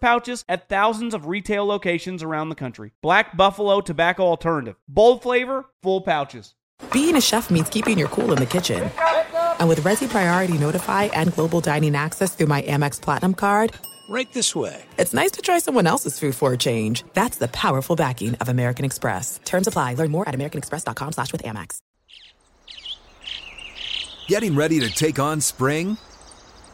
pouches at thousands of retail locations around the country. Black Buffalo Tobacco Alternative. Bold flavor, full pouches. Being a chef means keeping your cool in the kitchen. And with Resy Priority Notify and Global Dining Access through my Amex Platinum card, Right this way. It's nice to try someone else's food for a change. That's the powerful backing of American Express. Terms apply. Learn more at americanexpress.com slash with Amex. Getting ready to take on spring?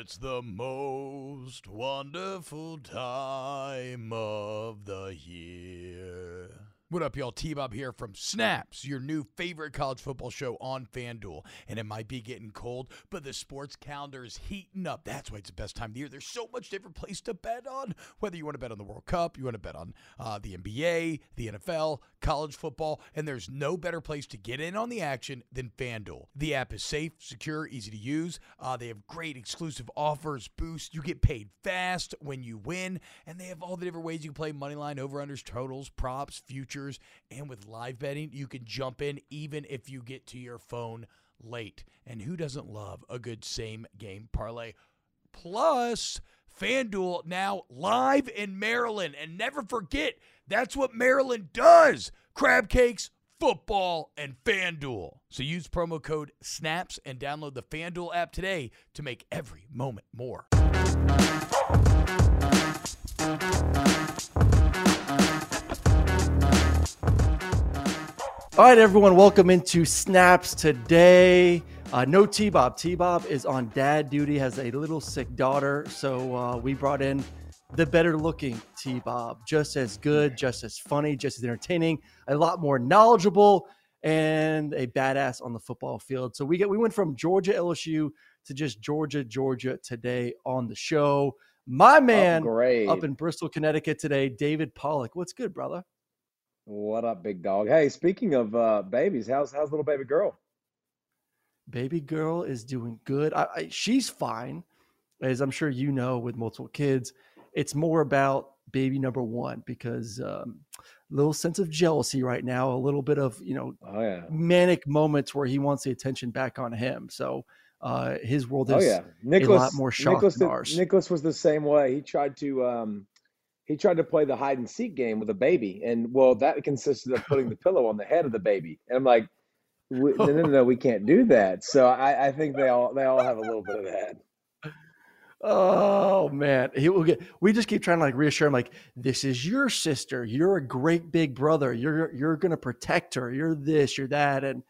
It's the most wonderful time of the year. What up, y'all? T Bob here from Snaps, your new favorite college football show on FanDuel. And it might be getting cold, but the sports calendar is heating up. That's why it's the best time of the year. There's so much different place to bet on. Whether you want to bet on the World Cup, you want to bet on uh, the NBA, the NFL, college football, and there's no better place to get in on the action than FanDuel. The app is safe, secure, easy to use. Uh, they have great exclusive offers, boosts. You get paid fast when you win, and they have all the different ways you can play money line, over unders, totals, props, futures, and with live betting, you can jump in even if you get to your phone late. And who doesn't love a good same game parlay? Plus, FanDuel now live in Maryland. And never forget, that's what Maryland does crab cakes, football, and FanDuel. So use promo code SNAPS and download the FanDuel app today to make every moment more. All right, everyone, welcome into Snaps today. Uh, no T Bob. T Bob is on dad duty, has a little sick daughter. So uh, we brought in the better looking T Bob. Just as good, just as funny, just as entertaining, a lot more knowledgeable, and a badass on the football field. So we get we went from Georgia LSU to just Georgia, Georgia today on the show. My man Upgrade. up in Bristol, Connecticut today, David Pollack. What's good, brother? What up, big dog? Hey, speaking of uh, babies, how's how's little baby girl? Baby girl is doing good. I, I, she's fine, as I'm sure you know. With multiple kids, it's more about baby number one because um, little sense of jealousy right now, a little bit of you know Oh yeah, manic moments where he wants the attention back on him. So uh, his world oh is yeah. a lot more shocked Nicholas, did- ours. Nicholas was the same way. He tried to um, he tried to play the hide and seek game with a baby, and well, that consisted of putting the pillow on the head of the baby. And I'm like, "We- no, no, no, we can't do that. So I, I think they all they all have a little bit of that. Oh man, he will get. We just keep trying to like reassure him, like this is your sister. You're a great big brother. You're you're gonna protect her. You're this. You're that. And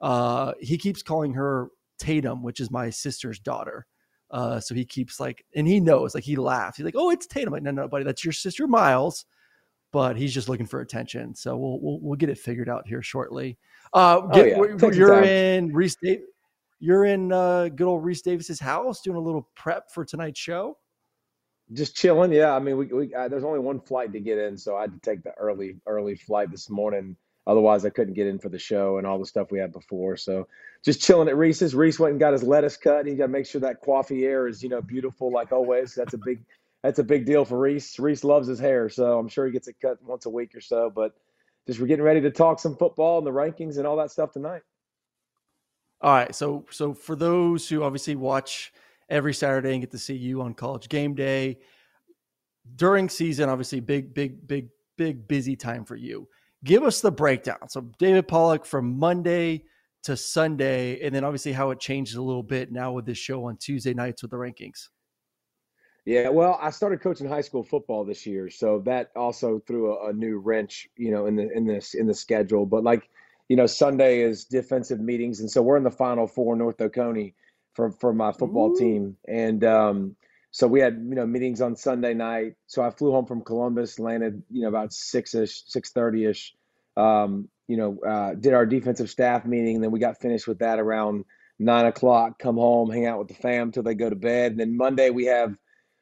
uh, he keeps calling her Tatum, which is my sister's daughter. Uh, so he keeps like, and he knows, like he laughs. He's like, "Oh, it's Tatum." I'm like, no, no, buddy, that's your sister Miles. But he's just looking for attention. So we'll we'll, we'll get it figured out here shortly. Uh, Oh, get, yeah. you're in Rece. You're in uh, good old Rece Davis's house doing a little prep for tonight's show. Just chilling. Yeah, I mean, we, we uh, there's only one flight to get in, so I had to take the early early flight this morning. Otherwise, I couldn't get in for the show and all the stuff we had before. So just chilling at Rece's. Rece went and got his lettuce cut. And He got to make sure that coffee coiffier is you know beautiful like always. That's a big that's a big deal for Rece. Rece loves his hair, so I'm sure he gets it cut once a week or so. But just we're getting ready to talk some football and the rankings and all that stuff tonight. All right. So so for those who obviously watch every Saturday and get to see you on college game day during season, obviously big, big, big, big busy time for you. Give us the breakdown. So David Pollack from Monday to Sunday, and then obviously how it changes a little bit now with this show on Tuesday nights with the rankings. Yeah, well, I started coaching high school football this year, so that also threw a, a new wrench, you know, in the in this in the schedule. But like, you know, Sunday is defensive meetings, and so we're in the Final Four, North Oconee, for for my football Ooh. team, and um, so we had you know meetings on Sunday night. So I flew home from Columbus, landed you know about six ish, six thirty ish. Um, you know, uh, did our defensive staff meeting, then we got finished with that around nine o'clock. Come home, hang out with the fam till they go to bed, and then Monday we have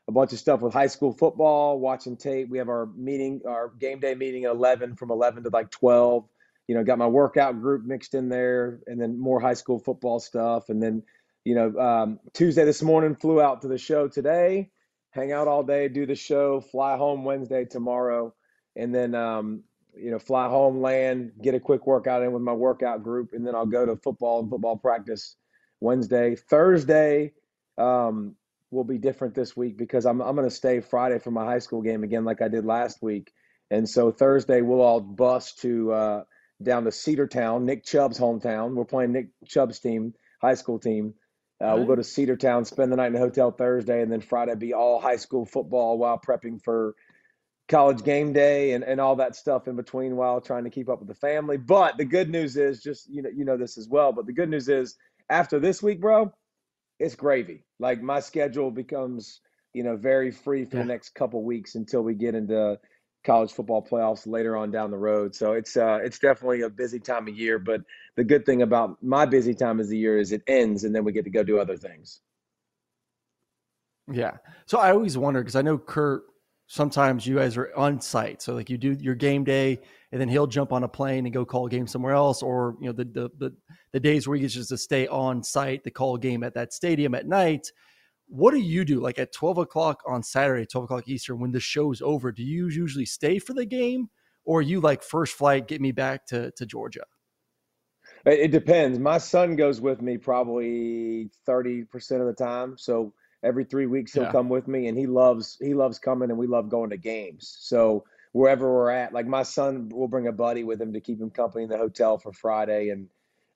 a bunch of stuff with high school football, watching tape. We have our meeting, our game day meeting at 11 from 11 to like 12. You know, got my workout group mixed in there and then more high school football stuff. And then, you know, um, Tuesday this morning, flew out to the show today, hang out all day, do the show, fly home Wednesday tomorrow. And then, um, you know, fly home, land, get a quick workout in with my workout group. And then I'll go to football and football practice Wednesday. Thursday, um, will be different this week because I'm I'm going to stay Friday for my high school game again, like I did last week. And so Thursday we'll all bus to uh, down to Cedartown, Nick Chubb's hometown. We're playing Nick Chubb's team, high school team. Uh, right. We'll go to Cedartown, spend the night in the hotel Thursday, and then Friday be all high school football while prepping for college game day and, and all that stuff in between while trying to keep up with the family. But the good news is just you know you know this as well. But the good news is after this week, bro, it's gravy. Like my schedule becomes, you know, very free for yeah. the next couple weeks until we get into college football playoffs later on down the road. So it's uh it's definitely a busy time of year, but the good thing about my busy time of the year is it ends and then we get to go do other things. Yeah. So I always wonder because I know Kirk sometimes you guys are on site. So like you do your game day and then he'll jump on a plane and go call a game somewhere else or you know the the the, the days where he gets just to stay on site to call a game at that stadium at night. What do you do like at 12 o'clock on Saturday, 12 o'clock Eastern when the show's over? Do you usually stay for the game or you like first flight, get me back to, to Georgia? It depends. My son goes with me probably 30% of the time. So every three weeks he'll yeah. come with me and he loves he loves coming and we love going to games so wherever we're at like my son will bring a buddy with him to keep him company in the hotel for friday and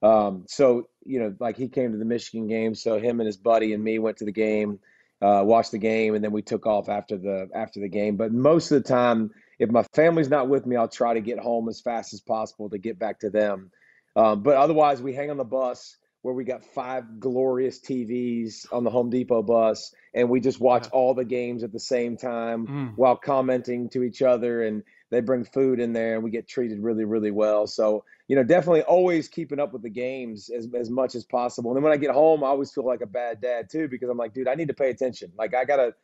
um, so you know like he came to the michigan game so him and his buddy and me went to the game uh, watched the game and then we took off after the after the game but most of the time if my family's not with me i'll try to get home as fast as possible to get back to them um, but otherwise we hang on the bus where we got five glorious TVs on the Home Depot bus, and we just watch all the games at the same time mm. while commenting to each other. And they bring food in there, and we get treated really, really well. So, you know, definitely always keeping up with the games as, as much as possible. And then when I get home, I always feel like a bad dad too, because I'm like, dude, I need to pay attention. Like, I gotta,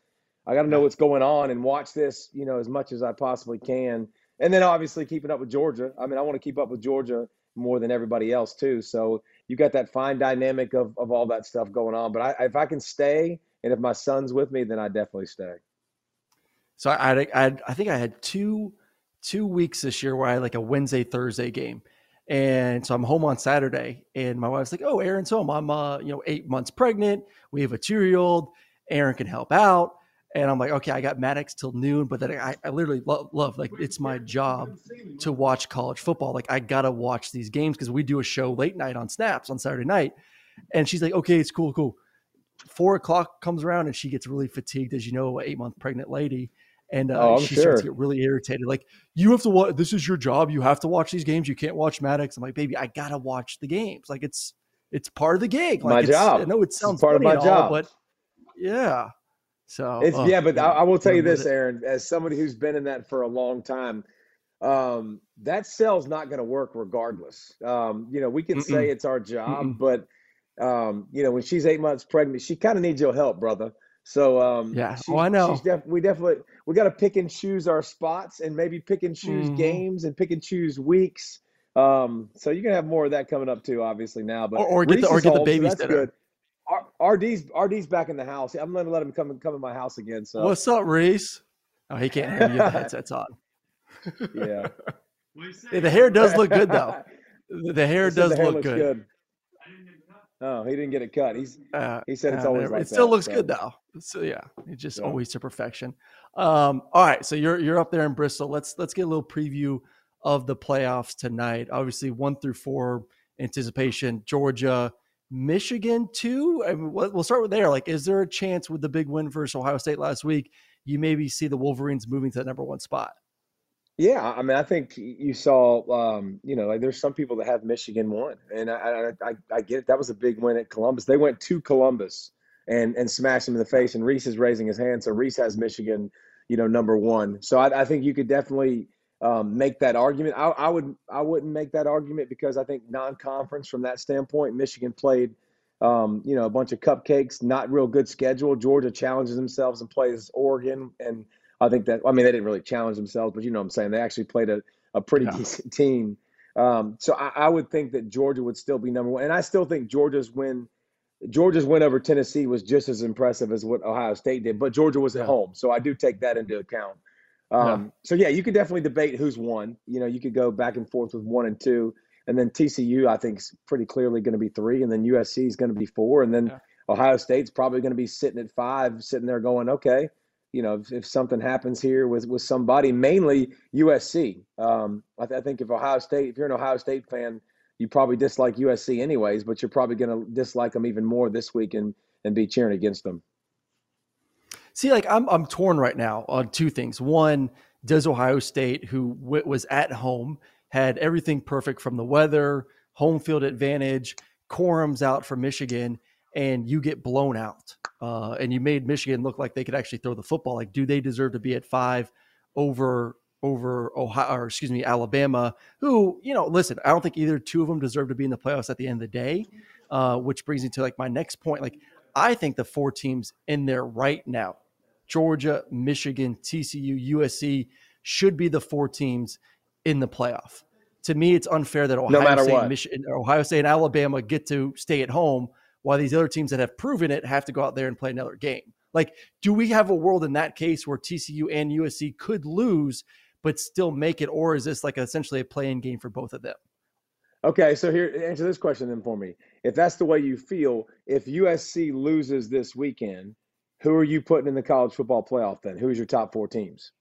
I gotta know what's going on and watch this, you know, as much as I possibly can. And then obviously keeping up with Georgia. I mean, I want to keep up with Georgia more than everybody else too. So you got that fine dynamic of, of all that stuff going on. But I, if I can stay and if my son's with me, then I definitely stay. So I, I, I, I think I had two two weeks this year where I had like a Wednesday Thursday game, and so I'm home on Saturday, and my wife's like, "Oh, Aaron's home. I'm uh you know eight months pregnant. We have a two year old. Aaron can help out." And I'm like, okay, I got Maddox till noon, but then I, I literally love, love, like, it's my job to watch college football. Like, I got to watch these games because we do a show late night on Snaps on Saturday night. And she's like, okay, it's cool, cool. Four o'clock comes around and she gets really fatigued, as you know, eight month pregnant lady. And uh, oh, she sure. starts to get really irritated. Like, you have to watch, this is your job. You have to watch these games. You can't watch Maddox. I'm like, baby, I got to watch the games. Like, it's, it's part of the gig. Like, my job. I know it sounds it's part of my job, all, but yeah. So it's oh, yeah, but I, I, will tell you this, Aaron, as somebody who's been in that for a long time, um, that cell's not going to work regardless. Um, you know, we can Mm-mm. say it's our job, Mm-mm. but um, you know, when she's eight months pregnant, she kind of needs your help, brother. So um, yeah, she, oh, I know. Def- we definitely we got to pick and choose our spots, and maybe pick and choose mm-hmm. games, and pick and choose weeks. Um, so you're gonna have more of that coming up too, obviously now. But or, or get the or get the babysitter. So RD's RD's back in the house. I'm gonna let him come come in my house again. So what's up, Rece? Oh, he can't hear you. The headset's on. yeah. The hair does look good though. The hair does the hair look good. good. Oh, he didn't get it cut. He's uh, he said it's uh, always like it still that, looks so. good though. So yeah, it's just yeah. always to perfection. Um, all right, so you're you're up there in Bristol. Let's let's get a little preview of the playoffs tonight. Obviously, one through four anticipation. Georgia, Michigan, too. I mean, we'll start with there. Like, is there a chance with the big win versus Ohio State last week, you maybe see the Wolverines moving to the number one spot? Yeah, I mean, I think you saw, um, you know, like there's some people that have Michigan won, and I, I, I, I get it. That was a big win at Columbus. They went to Columbus and and smashed him in the face, and Rece is raising his hand, so Rece has Michigan, you know, number one. So I, I think you could definitely um, make that argument. I, I would I wouldn't make that argument because I think non-conference from that standpoint, Michigan played, um, you know, a bunch of cupcakes, not real good schedule. Georgia challenges themselves and plays Oregon, and I think that I mean they didn't really challenge themselves, but you know what I'm saying they actually played a, a pretty yeah. decent team. Um, so I, I would think that Georgia would still be number one, and I still think Georgia's win. Georgia's win over Tennessee was just as impressive as what Ohio State did, but Georgia was at yeah. home, so I do take that into account. Um, yeah. So yeah, you could definitely debate who's won. You know, you could go back and forth with one and two, and then TCU I think is pretty clearly going to be three, and then USC is going to be four, and then yeah. Ohio State's probably going to be sitting at five, sitting there going, okay, you know, if, if something happens here with with somebody, mainly USC. Um, I, th- I think if Ohio State, if you're an Ohio State fan, you probably dislike USC anyways, but you're probably going to dislike them even more this week and and be cheering against them. See, like I'm I'm torn right now on two things. One, does Ohio State, who w- was at home, had everything perfect from the weather, home field advantage, Corum's out for Michigan, and you get blown out, uh, and you made Michigan look like they could actually throw the football. Like, do they deserve to be at five over over Ohio, or excuse me, Alabama? Who you know, listen, I don't think either two of them deserve to be in the playoffs at the end of the day. Uh, which brings me to like my next point. Like, I think the four teams in there right now Georgia, Michigan, TCU, USC should be the four teams in the playoff. To me, it's unfair that Ohio, no State, Michigan, Ohio State and Alabama get to stay at home while these other teams that have proven it have to go out there and play another game. Like, do we have a world in that case where TCU and USC could lose but still make it, or is this like essentially a playing game for both of them? Okay, so here answer this question then for me. If that's the way you feel, if USC loses this weekend, who are you putting in the college football playoff then? Who's your top four teams?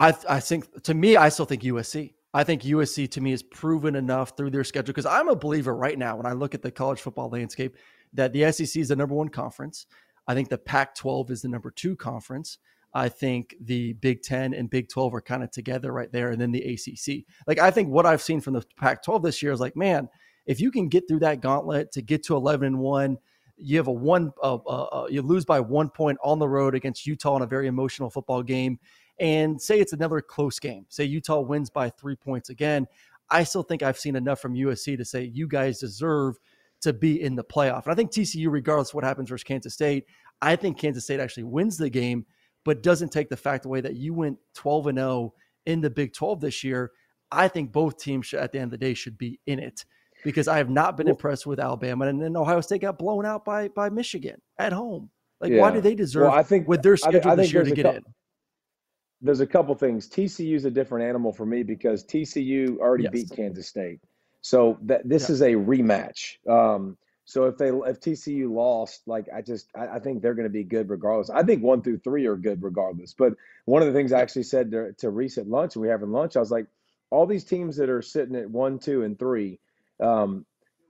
I, I think to me, I still think USC. I think USC to me is proven enough through their schedule because I'm a believer right now when I look at the college football landscape that the SEC is the number one conference. I think the Pac 12 is the number two conference. I think the Big 10 and Big 12 are kind of together right there. And then the ACC. Like, I think what I've seen from the Pac 12 this year is like, man, if you can get through that gauntlet to get to 11 and 1, you have a one, uh, uh, you lose by one point on the road against Utah in a very emotional football game, and say it's another close game. Say Utah wins by three points again. I still think I've seen enough from USC to say you guys deserve to be in the playoff. And I think TCU, regardless of what happens versus Kansas State, I think Kansas State actually wins the game, but doesn't take the fact away that you went 12 and 0 in the Big 12 this year. I think both teams should, at the end of the day should be in it because I have not been well, impressed with Alabama, and then Ohio State got blown out by by Michigan at home. Like, yeah. why do they deserve? Well, I think with their schedule I, I this year to get couple, in. There's a couple things. TCU is a different animal for me because TCU already yes. beat Kansas State, so that this yeah. is a rematch. Um, so if they if TCU lost, like I just I, I think they're going to be good regardless. I think one through three are good regardless. But one of the things I actually said to, to Rece at lunch, and we having lunch, I was like, all these teams that are sitting at one, two, and three um,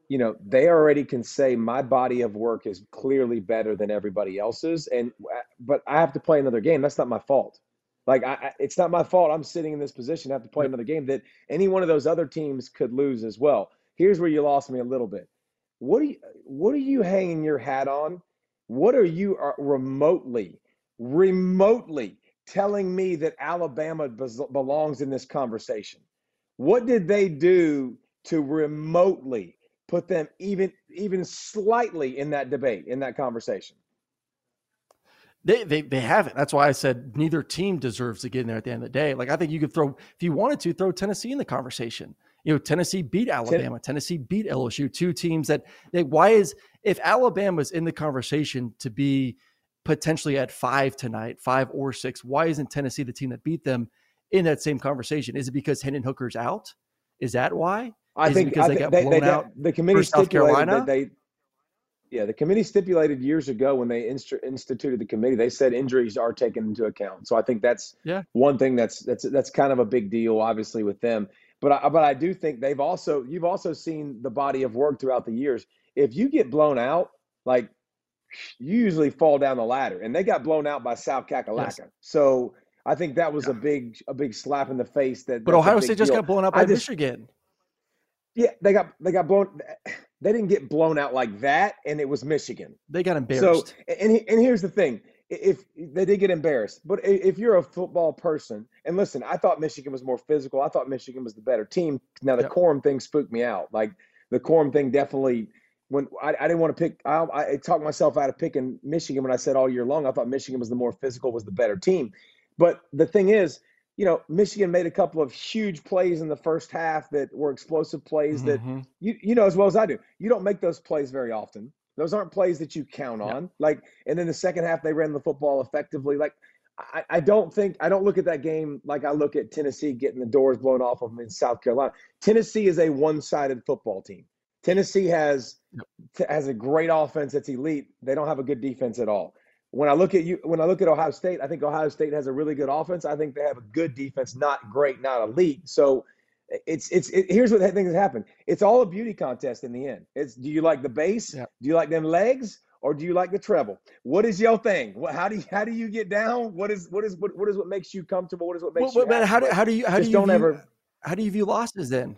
you know, they already can say my body of work is clearly better than everybody else's, and but I have to play another game. That's not my fault. Like I, it's not my fault. I'm sitting in this position, I have to play another game that any one of those other teams could lose as well. Here's where you lost me a little bit. What are you? What are you hanging your hat on? What are you uh, remotely, remotely telling me that Alabama belongs in this conversation? What did they do to remotely put them even even slightly in that debate in that conversation they, they they haven't. That's why I said neither team deserves to get in there at the end of the day. Like I think you could throw if you wanted to throw Tennessee in the conversation. You know, Tennessee beat Alabama. Ten- Tennessee beat LSU. Two teams that they, why is if Alabama's in the conversation to be potentially at five tonight, five or six, why isn't Tennessee the team that beat them in that same conversation? Is it because Hendon Hooker's out? Is that why? I think because they, they got blown they, out. The committee stipulated that they. Yeah, the committee stipulated years ago when they inst- instituted the committee, they said injuries are taken into account. So I think that's Yeah. one thing that's that's that's kind of a big deal, obviously, with them. But I, but I do think they've also you've also seen the body of work throughout the years. If you get blown out, like you usually fall down the ladder, and they got blown out by South Kakalaka. So I think that was a big a big slap in the face. That But Ohio State just deal. got blown out by just- Michigan. Yeah, they got they got blown. They didn't get blown out like that, and it was Michigan. They got embarrassed. So, and and here's the thing: if they did get embarrassed, but if you're a football person, and listen, I thought Michigan was more physical. I thought Michigan was the better team. Now the Yep. Corum thing spooked me out. Like the Corum thing definitely. When I, I didn't want to pick, I, I talked myself out of picking Michigan when I said all year long I thought Michigan was the more physical, was the better team. But the thing is, you know, Michigan made a couple of huge plays in the first half that were explosive plays that Mhm. you you know as well as I do. You don't make those plays very often. Those aren't plays that you count on. Like, and then the second half they ran the football effectively. Like, I, I don't think I don't look at that game like I look at Tennessee getting the doors blown off of them in South Carolina. Tennessee is a one-sided football team. Tennessee has t- has a great offense that's elite. They don't have a good defense at all. When I look at you, when I look at Ohio State, I think Ohio State has a really good offense. I think they have a good defense, not great, not elite. So it's it's it, here's what I think has happened. It's all a beauty contest in the end. It's do you like the bass? Yeah. Do you like them legs? Or do you like the treble? What is your thing? What, how do you, how do you get down? What is what is what, what is what makes you comfortable? What is what makes Well, you but, but how do how do you how just do you don't view, ever how do you view losses then?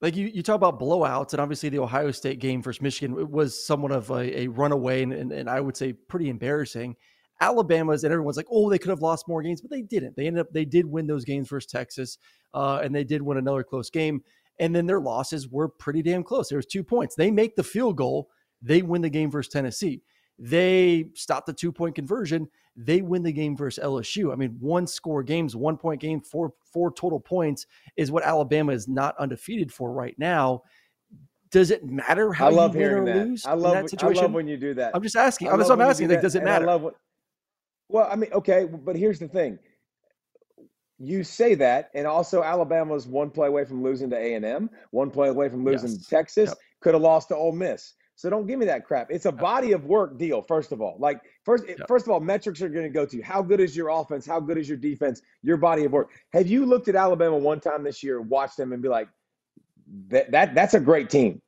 Like you, you talk about blowouts, and obviously the Ohio State game versus Michigan was somewhat of a, a runaway, and, and, and I would say pretty embarrassing. Alabama's and everyone's like, oh, they could have lost more games, but they didn't. They ended up they did win those games versus Texas, uh, and they did win another close game. And then their losses were pretty damn close. There was two points. They make the field goal, they win the game versus Tennessee. They stop the two point conversion. They win the game versus LSU. I mean, one score games, one point game, four four total points is what Alabama is not undefeated for right now. Does it matter how I love you win hearing or that. luse I in love that situation? I love when you do that. I'm just asking. I I'm, that's what I'm asking. Like, does it and I matter? love what- well, I mean, okay, but here's the thing. You say that, and also Alabama's one play away from losing to A and M, one play away from losing Yes. to Texas. Yep. Could have lost to Ole Miss. So don't give me that crap. It's a body of work deal. First of all, like first, Yep. first of all, metrics are going to go to you. how good is your offense, how good is your defense, your body of work. Have you looked at Alabama one time this year, watched them, and be like, that that that's a great team?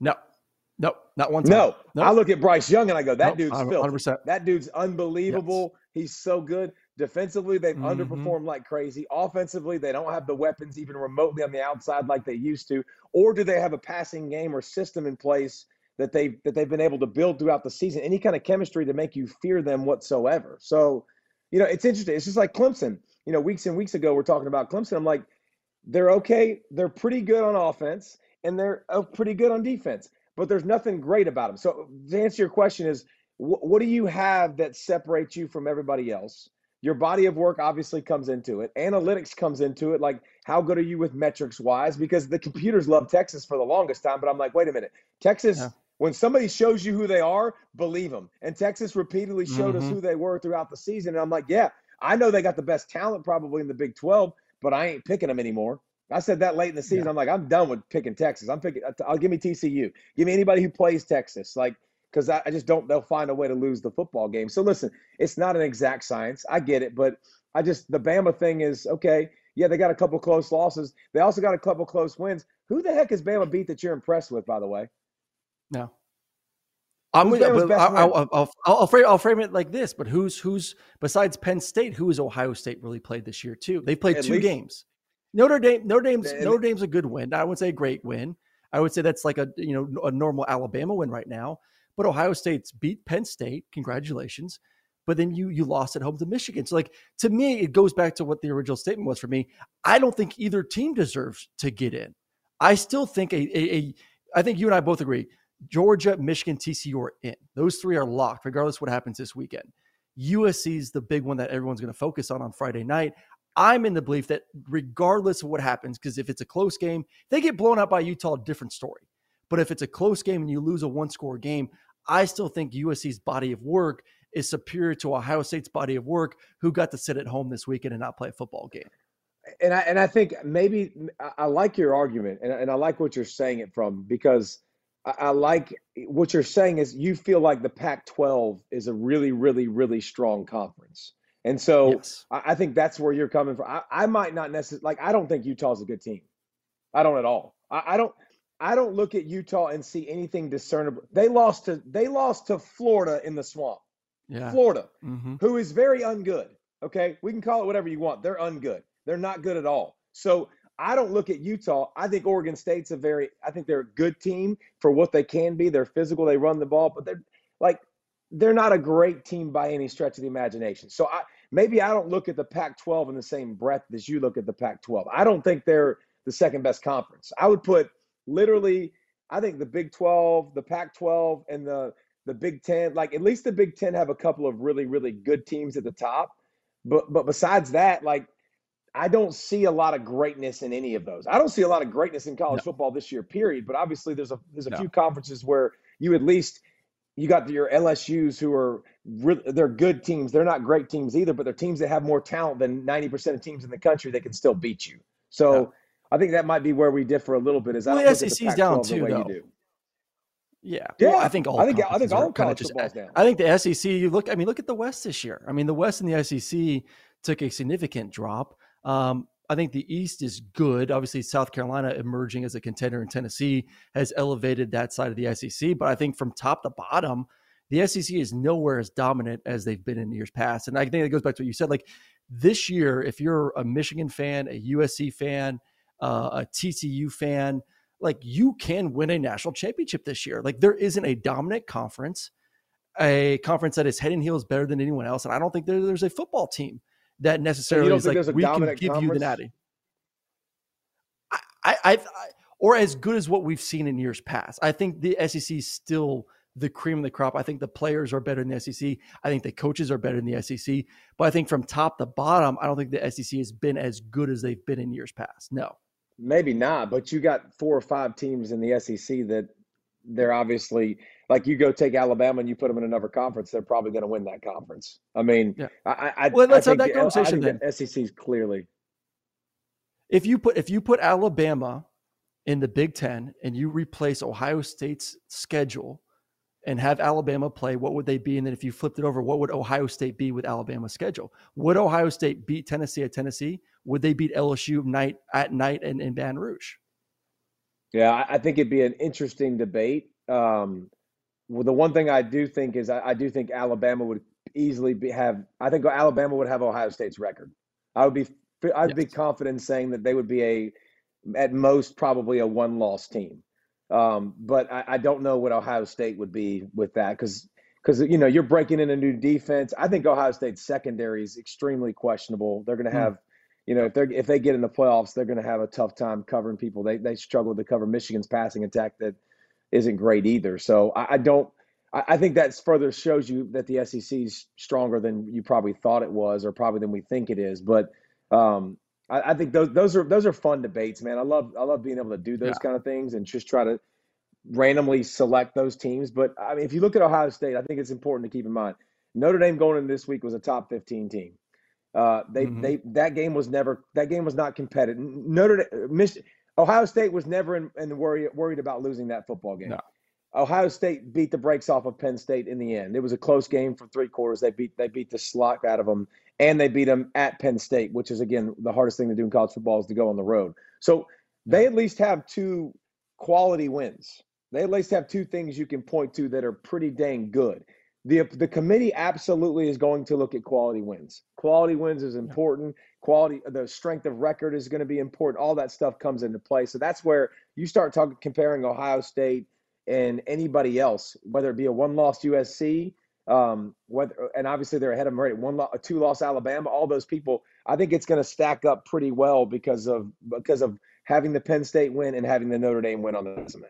No, no, not one time. No, No. I look at Bryce Young and I go, that dude's I'm filthy. 100%. That dude's unbelievable. He's so good. Defensively, they've Mhm. underperformed like crazy. Offensively, they don't have the weapons even remotely on the outside like they used to. Or do they have a passing game or system in place that they've that they've been able to build throughout the season? Any kind of chemistry to make you fear them whatsoever. So, you know, it's interesting. It's just like Clemson. You know, weeks and weeks ago, we're talking about Clemson. I'm like, they're okay. They're pretty good on offense, and they're uh, pretty good on defense. But there's nothing great about them. So to answer your question is, wh- what do you have that separates you from everybody else? Your body of work obviously comes into it. Analytics comes into it. Like, how good are you with metrics wise? Because the computers love Texas for the longest time. But I'm like, wait a minute. Texas, Yeah. when somebody shows you who they are, believe them. And Texas repeatedly showed us Mhm. who they were throughout the season. And I'm like, yeah, I know they got the best talent probably in the Big 12, but I ain't picking them anymore. I said that late in the season. I'm like, I'm done with picking Texas. I'm picking. I'll give me TCU. Give me anybody who plays Texas. Like, because I, I just don't. They'll find a way to lose the football game. So listen, it's not an exact science. I get it, but I just the Bama thing is okay. Yeah, they got a couple close losses. They also got a couple close wins. Who the heck is Bama beat that you're impressed with? By the way, No. I'm with. I'll? I'll, I'll, I'll, I'll, frame, I'll frame it like this. But who's who's besides Penn State? Who has Ohio State really played this year too? They played At two least- games. Notre Dame, Notre Dame's And- Notre Dame's a good win. I wouldn't say a great win. I would say that's like a you know a normal Alabama win right now. But Ohio State's beat Penn State. Congratulations. But then you you lost at home to Michigan. So like to me, it goes back to what the original statement was for me. I don't think either team deserves to get in. I still think a, a, a I think you and I both agree. Georgia, Michigan, TCU are in. Those three are locked, regardless what happens this weekend. USC is the big one that everyone's going to focus on on Friday night. I'm in the belief that regardless of what happens, because if it's a close game, they get blown out by Utah, different story. But if it's a close game and you lose a one score game, I still think USC's body of work is superior to Ohio State's body of work, who got to sit at home this weekend and not play a football game. and I and I think maybe I, like your argument, and, and I like what you're saying it from because I, I like what you're saying is you feel like the Pac-12 is a really, really, really strong conference, and so Yes. I, I think that's where you're coming from. I, I might not necessarily like. I don't think Utah's a good team. I don't at all. I, I don't. I don't look at Utah and see anything discernible. They lost to they lost to Florida in the swamp. Yeah. Florida, hmm who is very ungood. Okay, we can call it whatever you want. They're ungood. They're not good at all. So I don't look at Utah. I think Oregon State's a very. I think they're a good team for what they can be. They're physical. They run the ball, but they're like they're not a great team by any stretch of the imagination. So I maybe I don't look at the Pac-12 in the same breath as you look at the Pac-12. I don't think they're the second best conference. I would put literally. I think the Big 12, the Pac-12, and the the Big Ten, like at least the Big Ten have a couple of really, really good teams at the top. But but besides that, like I don't see a lot of greatness in any of those. I don't see a lot of greatness in college football this year, period. But obviously there's a there's a No. few conferences where you at least you got your LSU's who are really they're good teams. They're not great teams either, but they're teams that have more talent than 90% of teams in the country that can still beat you. So Yeah. I think that might be where we differ a little bit. Is I Well, the at SEC's down too, though. do. Yeah. Yeah, Well, I think all I think I think all college just- down. I think the SEC, you look, I mean, look at the West this year. I mean, the West and the SEC took a significant drop. Um, I think the East is good. Obviously, South Carolina emerging as a contender in Tennessee has elevated that side of the SEC. But I think from top to bottom, the SEC is nowhere as dominant as they've been in years past. And I think it goes back to what you said. Like this year, if you're a Michigan fan, a USC fan, uh, a TCU fan, like you can win a national championship this year. Like there isn't a dominant conference, a conference that is head and heels better than anyone else. And I don't think there, there's a football team that necessarily is like we can give you the natty. I, I, I, or as good as what we've seen in years past. I think the SEC is still the cream of the crop. I think the players are better than the SEC. I think the coaches are better than the SEC. But I think from top to bottom, I don't think the SEC has been as good as they've been in years past. No. Maybe not, but you got four or five teams in the SEC that they're obviously like you go take Alabama and you put them in another conference, they're probably going to win that conference. I mean, Yeah. I, I, Well, let's I have that conversation the SEC's clearly if you put if you put Alabama in the Big Ten and you replace Ohio State's schedule and have Alabama play, what would they be? And then if you flipped it over, what would Ohio State be with Alabama's schedule? Would Ohio State beat Tennessee at Tennessee? Would they beat LSU night at night in, in Baton Rouge? Yeah, I I think it'd be an interesting debate. Um, well, the one thing I do think is I, I do think Alabama would easily be have. I think Alabama would have Ohio State's record. I would be I'd be Yes. confident saying that they would be a at most probably a one loss team. Um, but I, I don't know what Ohio State would be with that because because you know you're breaking in a new defense. I think Ohio State's secondary is extremely questionable. They're going to Hmm. have you know, if they if they get in the playoffs, they're going to have a tough time covering people. They they struggle to cover Michigan's passing attack that isn't great either. So I, I don't. I, I think that further shows you that the SEC is stronger than you probably thought it was, or probably than we think it is. But um, I, I think those those are those are fun debates, man. I love I love being able to do those Yeah. kind of things and just try to randomly select those teams. But I mean, if you look at Ohio State, I think it's important to keep in mind Notre Dame going in this week was a top 15 team. Uh, they Mhm. they that game was never that game was not competitive. Notre Dame, Mich- Ohio State was never in, in worry, worried about losing that football game. No. Ohio State beat the brakes off of Penn State in the end. It was a close game for three quarters. They beat they beat the slot out of them, and they beat them at Penn State, which is again the hardest thing to do in college football is to go on the road. So they at least have two quality wins. They at least have two things you can point to that are pretty dang good. The the committee absolutely is going to look at quality wins. Quality wins is important. Quality, the strength of record is going to be important. All that stuff comes into play. So that's where you start talking comparing Ohio State and anybody else, whether it be a one-loss USC, um, whether and obviously they're ahead of them already. One, lo- two-loss Alabama. All those people, I think it's going to stack up pretty well because of because of having the Penn State win and having the Notre Dame win on the resume.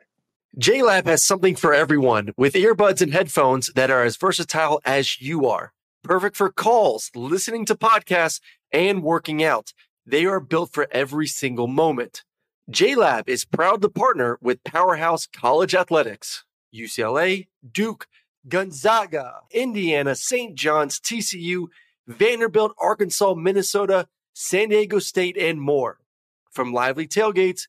JLab has something for everyone with earbuds and headphones that are as versatile as you are. Perfect for calls, listening to podcasts, and working out. They are built for every single moment. JLab is proud to partner with Powerhouse College Athletics, UCLA, Duke, Gonzaga, Indiana, St. John's, TCU, Vanderbilt, Arkansas, Minnesota, San Diego State, and more. From lively tailgates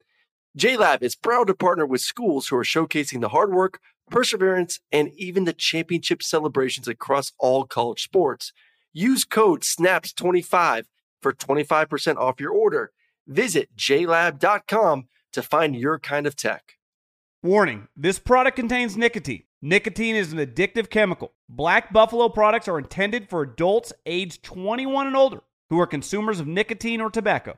JLab is proud to partner with schools who are showcasing the hard work, perseverance, and even the championship celebrations across all college sports. Use code SNAPS25 for 25% off your order. Visit JLab.com to find your kind of tech. Warning this product contains nicotine. Nicotine is an addictive chemical. Black Buffalo products are intended for adults age 21 and older who are consumers of nicotine or tobacco.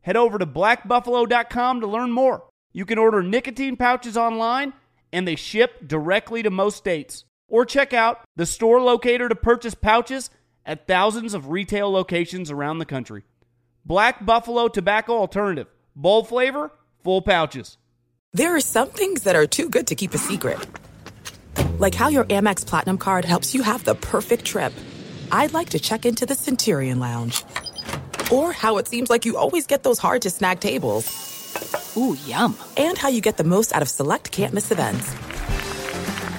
Head over to blackbuffalo.com to learn more. You can order nicotine pouches online and they ship directly to most states. Or check out the store locator to purchase pouches at thousands of retail locations around the country. Black Buffalo Tobacco Alternative. Bold flavor, full pouches. There are some things that are too good to keep a secret. Like how your Amex Platinum card helps you have the perfect trip. I'd like to check into the Centurion Lounge or how it seems like you always get those hard to snag tables. Ooh, yum. And how you get the most out of select can't miss events.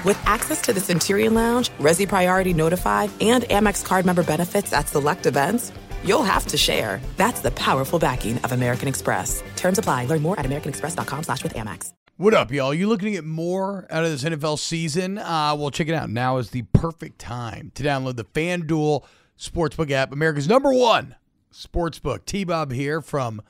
With access to the Centurion Lounge, Resy Priority Notified, and Amex card member benefits at select events, you'll have to share. That's the powerful backing of American Express. Terms apply. Learn more at americanexpress.com slash with Amex. What up, y'all? You looking to get more out of this NFL season? Uh, well, check it out. Now is the perfect time to download the FanDuel Sportsbook app, America's number one Sportsbook. T Bob here from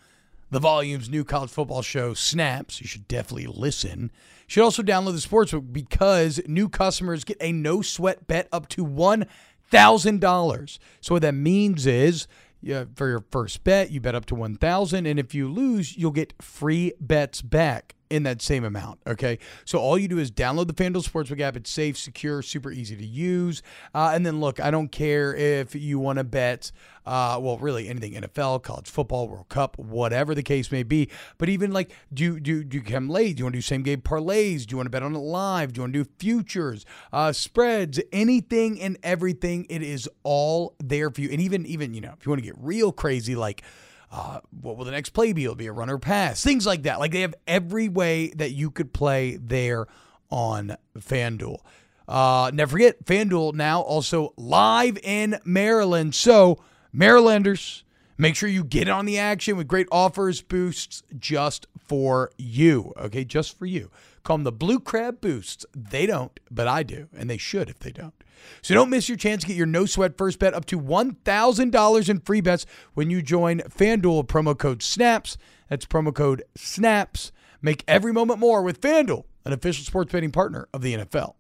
the Volume's new college football show, Snaps. You should definitely listen. You should also download the Sportsbook because new customers get a no sweat bet up to $1,000. So, what that means is, yeah, for your first bet, you bet up to 1000 and if you lose, you'll get free bets back in that same amount. Okay. So all you do is download the FanDuel Sportsbook app. It's safe, secure, super easy to use. Uh, and then look, I don't care if you want to bet, uh, well, really anything NFL, college football, World Cup, whatever the case may be. But even like, do, do, do you come late? Do you want to do same game parlays? Do you want to bet on it live? Do you want to do futures, uh, spreads, anything and everything? It is all there for you. And even, even, you know, if you want to get real crazy, like, uh, what will the next play be? It'll be a runner pass, things like that. Like they have every way that you could play there on FanDuel. Uh, never forget, FanDuel now also live in Maryland. So, Marylanders, make sure you get on the action with great offers, boosts just for you. Okay, just for you. Call them the Blue Crab Boosts. They don't, but I do, and they should if they don't. So don't miss your chance to get your no sweat first bet up to $1,000 in free bets when you join FanDuel promo code SNAPS. That's promo code SNAPS. Make every moment more with FanDuel, an official sports betting partner of the NFL.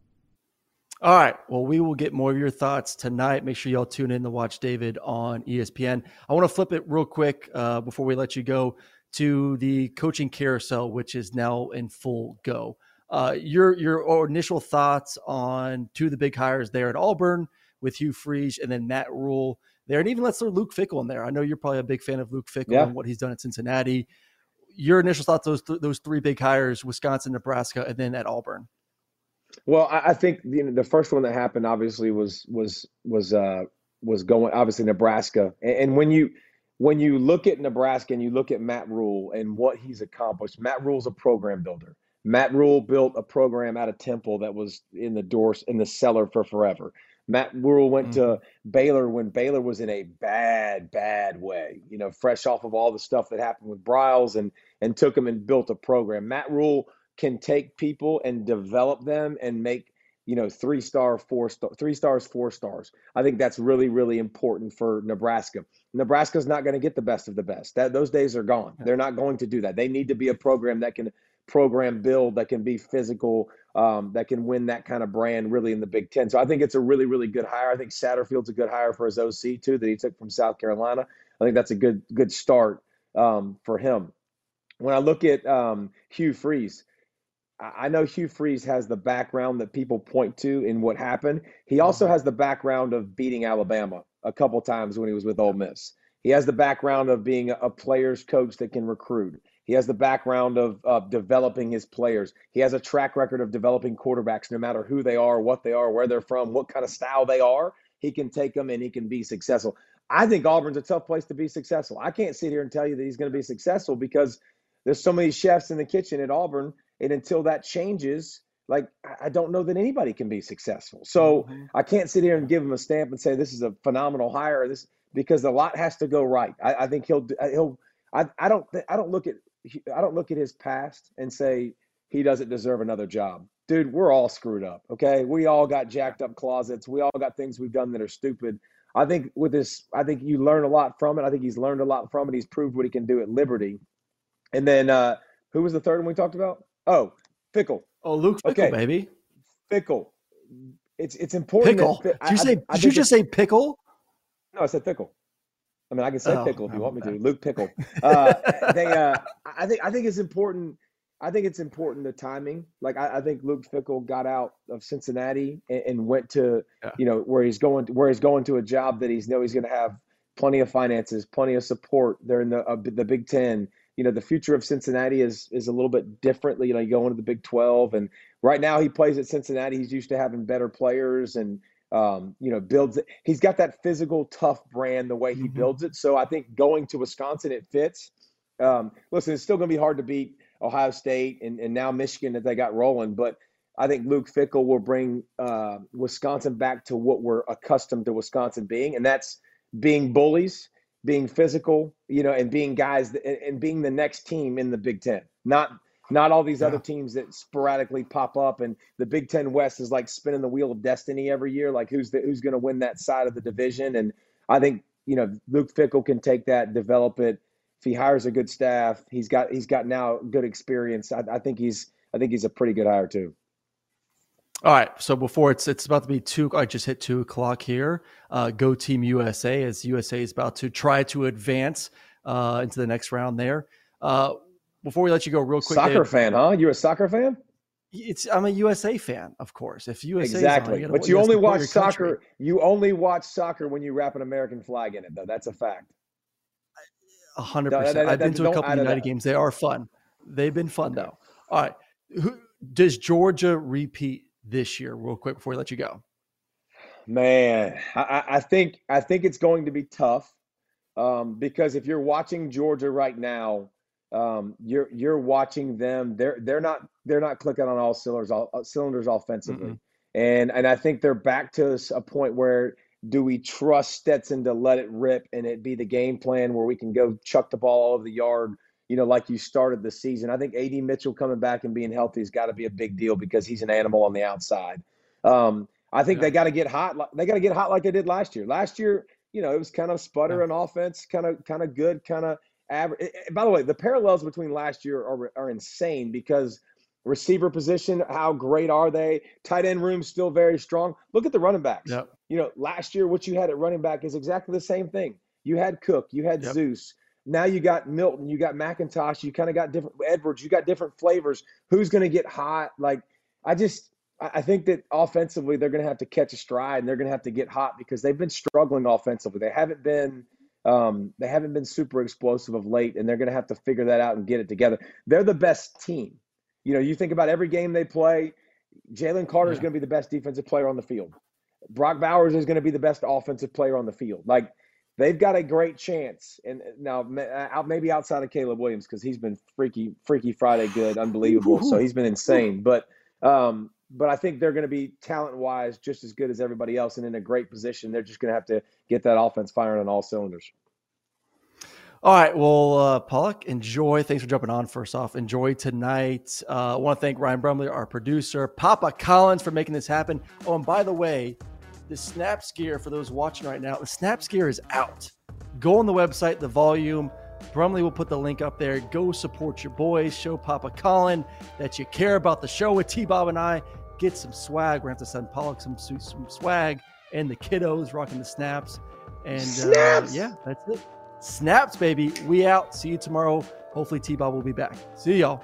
All right. Well, we will get more of your thoughts tonight. Make sure y'all tune in to watch David on ESPN. I want to flip it real quick uh, before we let you go to the coaching carousel, which is now in full go. Uh, your your initial thoughts on two of the big hires there at Auburn with Hugh Freeze and then Matt Rhule there, and even let's throw Luke Fickell in there. I know you're probably a big fan of Luke Fickell yeah. and what he's done at Cincinnati. Your initial thoughts those th- those three big hires: Wisconsin, Nebraska, and then at Auburn. Well, I, I think you know, the first one that happened obviously was was was uh, was going obviously Nebraska, and, and when you when you look at Nebraska and you look at Matt Rhule and what he's accomplished, Matt Rhule's a program builder. Matt Rhule built a program out of Temple that was in the doors in the cellar for forever. Matt Rhule went mm-hmm. to Baylor when Baylor was in a bad, bad way. You know, fresh off of all the stuff that happened with Briles, and and took him and built a program. Matt Rhule can take people and develop them and make you know three star, four star, three stars, four stars. I think that's really, really important for Nebraska. Nebraska's not going to get the best of the best. That those days are gone. They're not going to do that. They need to be a program that can program build, that can be physical, um, that can win that kind of brand really in the Big Ten. So I think it's a really, really good hire. I think Satterfield's a good hire for his OC too that he took from South Carolina. I think that's a good good start um, for him. When I look at um, Hugh Freeze, I know Hugh Freeze has the background that people point to in what happened. He also mm-hmm. has the background of beating Alabama a couple times when he was with Ole Miss. He has the background of being a player's coach that can recruit. He has the background of, of developing his players. He has a track record of developing quarterbacks, no matter who they are, what they are, where they're from, what kind of style they are. He can take them and he can be successful. I think Auburn's a tough place to be successful. I can't sit here and tell you that he's going to be successful because there's so many chefs in the kitchen at Auburn, and until that changes, like I don't know that anybody can be successful. So mm-hmm. I can't sit here and give him a stamp and say this is a phenomenal hire. This because a lot has to go right. I, I think he'll he'll. I, I don't I don't look at I don't look at his past and say he doesn't deserve another job. Dude, we're all screwed up. Okay. We all got jacked up closets. We all got things we've done that are stupid. I think with this, I think you learn a lot from it. I think he's learned a lot from it. He's proved what he can do at Liberty. And then uh who was the third one we talked about? Oh, Fickell. Oh, Luke Fickell, okay. baby. Fickell. It's it's important. Pickle. That, did you say? I, I did you just say pickle? No, I said Fickell. I mean, I can say oh, pickle if you want me to. Luke Pickell. Uh, they, uh, I think, I think it's important. I think it's important the timing. Like I, I think Luke Fickell got out of Cincinnati and, and went to, yeah. you know, where he's going, to, where he's going to a job that he's know he's going to have plenty of finances, plenty of support. They're in the uh, the Big Ten. You know, the future of Cincinnati is is a little bit differently. You know, you go into the Big Twelve, and right now he plays at Cincinnati. He's used to having better players and um, you know, builds it. He's got that physical, tough brand the way he mm-hmm. builds it. So I think going to Wisconsin, it fits. Um, listen, it's still going to be hard to beat Ohio State and, and now Michigan that they got rolling, but I think Luke Fickell will bring uh, Wisconsin back to what we're accustomed to Wisconsin being, and that's being bullies, being physical, you know, and being guys that, and being the next team in the Big Ten, not not all these yeah. other teams that sporadically pop up, and the Big Ten West is like spinning the wheel of destiny every year. Like who's the, who's going to win that side of the division? And I think you know Luke Fickell can take that, develop it. If he hires a good staff, he's got he's got now good experience. I, I think he's I think he's a pretty good hire too. All right. So before it's it's about to be two, I just hit two o'clock here. Uh, go Team USA as USA is about to try to advance uh, into the next round. There. Uh, before we let you go, real quick, soccer Dave, fan, huh? You're a soccer fan? It's I'm a USA fan, of course. If USA exactly, on, you but you only watch soccer. You only watch soccer when you wrap an American flag in it, though. That's a fact. A hundred percent. I've been to a couple of United games. They are fun. They've been fun okay. though. All right. Who, does Georgia repeat this year? Real quick before we let you go. Man, I, I think I think it's going to be tough um, because if you're watching Georgia right now, um, you're you're watching them. They're they're not they're not clicking on all cylinders all uh, cylinders offensively, mm-hmm. and and I think they're back to a point where do we trust Stetson to let it rip and it be the game plan where we can go chuck the ball all over the yard, you know, like you started the season. I think AD Mitchell coming back and being healthy has got to be a big deal because he's an animal on the outside. Um, I think yeah. they got to get hot. They got to get hot like they did last year. Last year, you know, it was kind of sputtering yeah. offense, kind of kind of good, kind of average. Eh, eh, by the way, the parallels between last year are, are insane because receiver position, how great are they? Tight end room still very strong. Look at the running backs. Yep. You know, last year what you had at running back is exactly the same thing. You had Cook, you had yep. Zeus. Now you got Milton, you got McIntosh, you kind of got different Edwards, you got different flavors. Who's going to get hot? Like, I just I think that offensively they're going to have to catch a stride and they're going to have to get hot because they've been struggling offensively. They haven't been um, they haven't been super explosive of late, and they're going to have to figure that out and get it together. They're the best team. You know, you think about every game they play. Jalen Carter yeah. is going to be the best defensive player on the field. Brock Bowers is going to be the best offensive player on the field. Like they've got a great chance. And now uh, maybe outside of Caleb Williams because he's been freaky, freaky Friday good, unbelievable. so he's been insane. But um, but I think they're going to be talent wise just as good as everybody else and in a great position. They're just going to have to get that offense firing on all cylinders. All right. Well, uh, Pollack, enjoy. Thanks for jumping on first off. Enjoy tonight. Uh, I want to thank Ryan Brumley, our producer, Papa Collins for making this happen. Oh, and by the way, the Snaps gear for those watching right now, the Snaps gear is out. Go on the website, the volume. Brumley will put the link up there. Go support your boys. Show Papa Colin that you care about the show with T Bob and I. Get some swag. We're going to have to send Pollack some, some swag and the kiddos rocking the snaps. And uh, yeah, that's it. Snaps, baby. We out. See you tomorrow. Hopefully, T Bob will be back. See y'all.